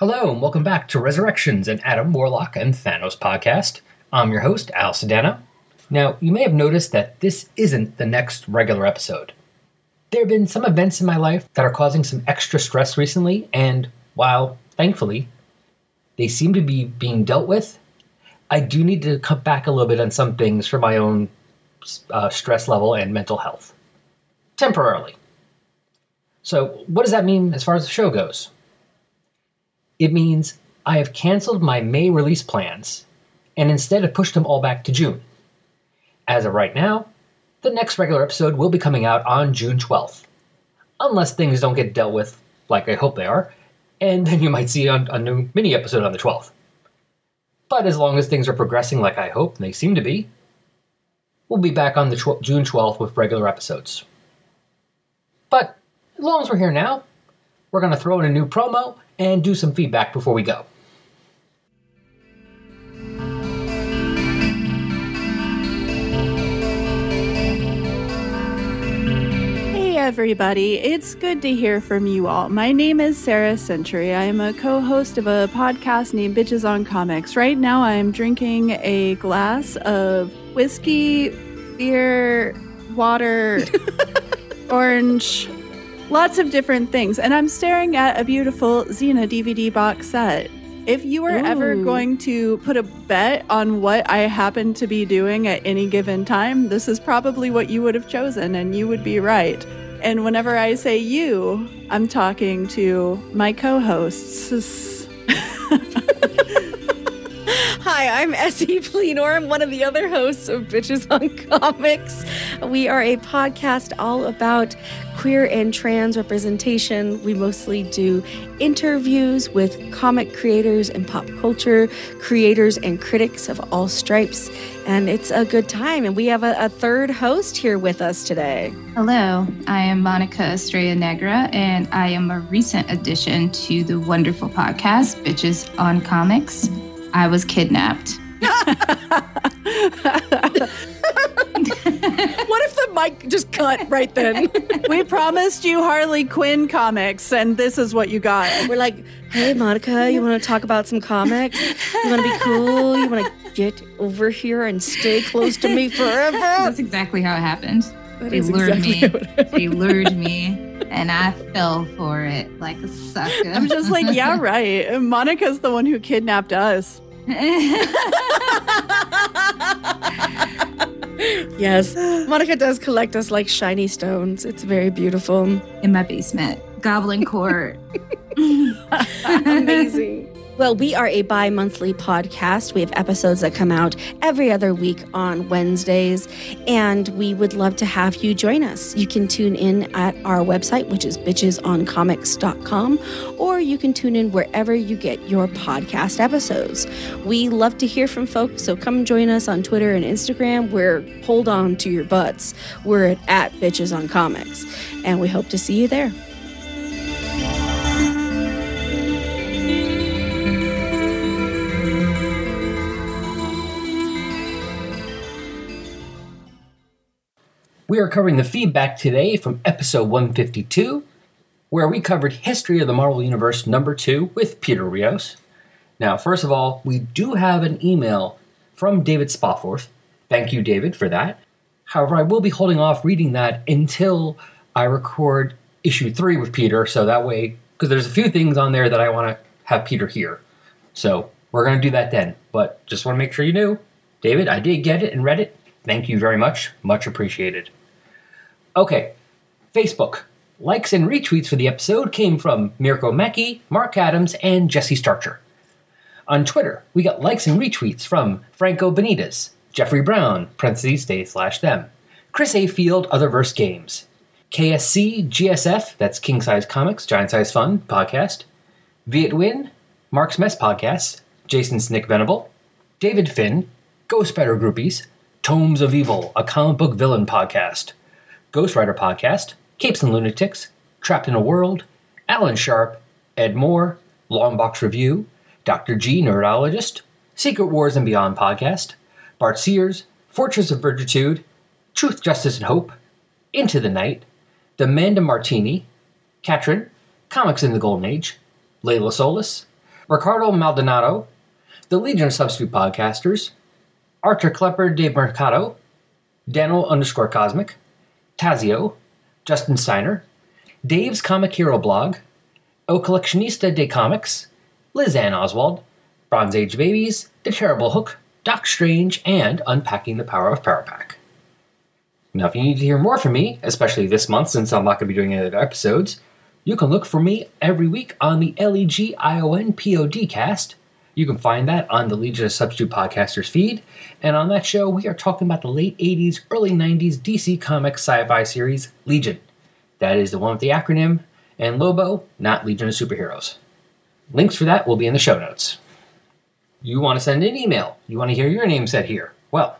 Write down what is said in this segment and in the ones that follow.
Hello, and welcome back to Resurrections, an Adam Warlock and Thanos podcast. I'm your host, Al Sedana. Now, you may have noticed that this isn't the next regular episode. There have been some events in my life that are causing some extra stress recently, and while, thankfully, they seem to be being dealt with, I do need to cut back a little bit on some things for my own uh, stress level and mental health. Temporarily. So, what does that mean as far as the show goes? It means I have canceled my May release plans and instead have pushed them all back to June. As of right now, the next regular episode will be coming out on June 12th. Unless things don't get dealt with like I hope they are, and then you might see a, a new mini episode on the 12th. But as long as things are progressing like I hope they seem to be, we'll be back on the tw- June 12th with regular episodes. But as long as we're here now, we're going to throw in a new promo and do some feedback before we go. Hey everybody, it's good to hear from you all. My name is Sarah Century. I am a co host of a podcast named Bitches on Comics. Right now, I am drinking a glass of whiskey, beer, water, orange, lots of different things. And I'm staring at a beautiful Xena DVD box set. If you were ever going to put a bet on what I happen to be doing at any given time, this is probably what you would have chosen, and you would be right. And whenever I say you, I'm talking to my co hosts. Hi, I'm Essie Plenor. I'm one of the other hosts of Bitches on Comics. We are a podcast all about queer and trans representation. We mostly do interviews with comic creators and pop culture creators and critics of all stripes. And it's a good time. And we have a, a third host here with us today. Hello, I am Monica Estrella Negra, and I am a recent addition to the wonderful podcast, Bitches on Comics. I was kidnapped. What if the mic just cut right then? we promised you Harley Quinn comics, and this is what you got. We're like, hey, Monica, you want to talk about some comics? You want to be cool? You want to get over here and stay close to me forever? That's exactly how it happened. That they lured exactly me. They lured me, and I fell for it like a sucker. I'm just like, yeah, right. Monica's the one who kidnapped us. Yes, Monica does collect us like shiny stones. It's very beautiful. in my basement, Goblin Court. Amazing. Well, we are a bi monthly podcast. We have episodes that come out every other week on Wednesdays, and we would love to have you join us. You can tune in at our website, which is bitchesoncomics.com, or you can tune in wherever you get your podcast episodes. We love to hear from folks, so come join us on Twitter and Instagram. We're hold on to your butts. We're at, at Bitches on Comics, and we hope to see you there. We are covering the feedback today from episode 152, where we covered History of the Marvel Universe number 2 with Peter Rios. Now, first of all, we do have an email from David Spofforth. Thank you, David, for that. However, I will be holding off reading that until I record issue 3 with Peter, so that way, because there's a few things on there that I want to have Peter hear. So, we're going to do that then. But just want to make sure you knew, David, I did get it and read it. Thank you very much. Much appreciated. Okay, Facebook. Likes and retweets for the episode came from Mirko Mackey, Mark Adams, and Jesse Starcher. On Twitter, we got likes and retweets from Franco Benitez, Jeffrey Brown, parentheses, they slash them, Chris A. Field, Otherverse Games, KSC, GSF, that's King Size Comics, Giant Size Fun podcast, Viet Win, Mark's Mess Podcast, Jason's Nick Venable, David Finn, Ghost Spider Groupies, Tomes of Evil, a comic book villain podcast, Ghost Rider Podcast, Capes and Lunatics, Trapped in a World, Alan Sharp, Ed Moore, Longbox Review, Dr. G Nerdologist, Secret Wars and Beyond Podcast, Bart Sears, Fortress of Virgitude, Truth, Justice, and Hope, Into the Night, The Manda Martini, Katrin, Comics in the Golden Age, Layla Solis, Ricardo Maldonado, the Legion of Substitute Podcasters, Arthur Klepper de Mercado, Daniel underscore Cosmic, Tazio, Justin Steiner, Dave's Comic Hero blog, O Collectionista de Comics, Liz Ann Oswald, Bronze Age Babies, The Terrible Hook, Doc Strange, and Unpacking the Power of Parapack. Now, if you need to hear more from me, especially this month since I'm not going to be doing any other episodes, you can look for me every week on the LEGION POD You can find that on the Legion of Substitute Podcasters feed, and on that show, we are talking about the late 80s, early 90s DC Comics sci fi series Legion. That is the one with the acronym, and Lobo, not Legion of Superheroes. Links for that will be in the show notes. You want to send an email, you want to hear your name said here. Well,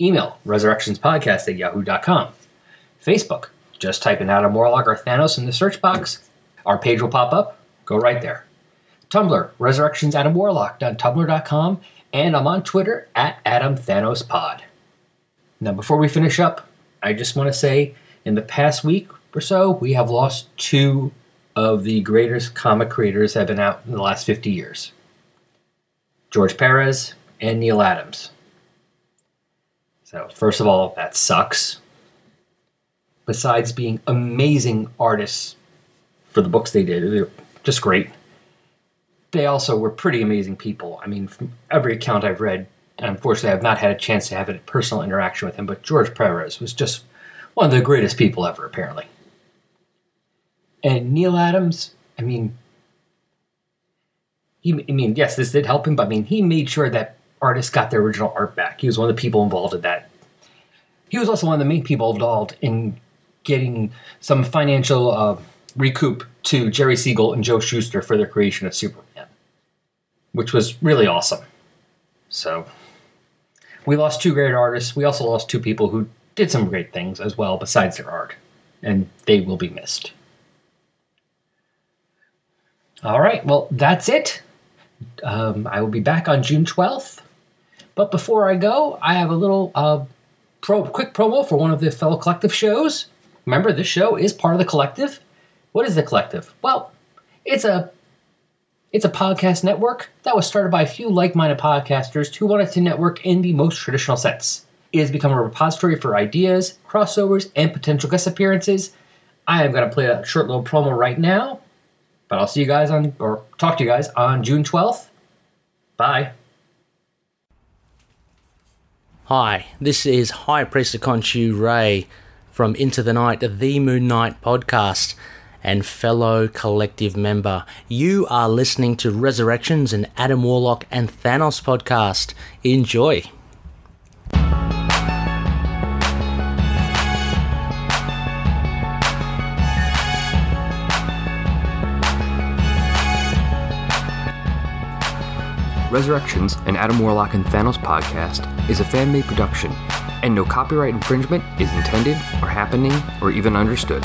email resurrectionspodcast at yahoo.com. Facebook, just type in Adam Warlock or Thanos in the search box. Our page will pop up. Go right there. Tumblr, resurrectionsadamwarlock.tumblr.com, and I'm on Twitter at AdamThanosPod. Now, before we finish up, I just want to say in the past week or so, we have lost two of the greatest comic creators that have been out in the last 50 years George Perez and Neal Adams. So, first of all, that sucks. Besides being amazing artists for the books they did, they're just great. They also were pretty amazing people. I mean, from every account I've read, unfortunately, I've not had a chance to have a personal interaction with him, but George Perez was just one of the greatest people ever, apparently. And Neal Adams, I mean, he, I mean, yes, this did help him, but I mean, he made sure that artists got their original art back. He was one of the people involved in that. He was also one of the main people involved in getting some financial uh, recoup to Jerry Siegel and Joe Shuster for their creation of Superman, which was really awesome. So, we lost two great artists. We also lost two people who did some great things as well besides their art, and they will be missed. All right, well, that's it. Um, I will be back on June 12th. But before I go, I have a little uh, pro- quick promo for one of the fellow collective shows. Remember, this show is part of the collective. What is the collective? Well, it's a it's a podcast network that was started by a few like-minded podcasters who wanted to network in the most traditional sense. It has become a repository for ideas, crossovers, and potential guest appearances. I am going to play a short little promo right now, but I'll see you guys on, or talk to you guys on June 12th. Bye. Hi, this is High Priest Conchu Ray from Into the Night, the Moon Knight podcast, and fellow collective member. You are listening to Resurrections and Adam Warlock and Thanos podcast. Enjoy. Resurrections, an Adam Warlock and Thanos podcast, is a fan made production, and no copyright infringement is intended, or happening, or even understood.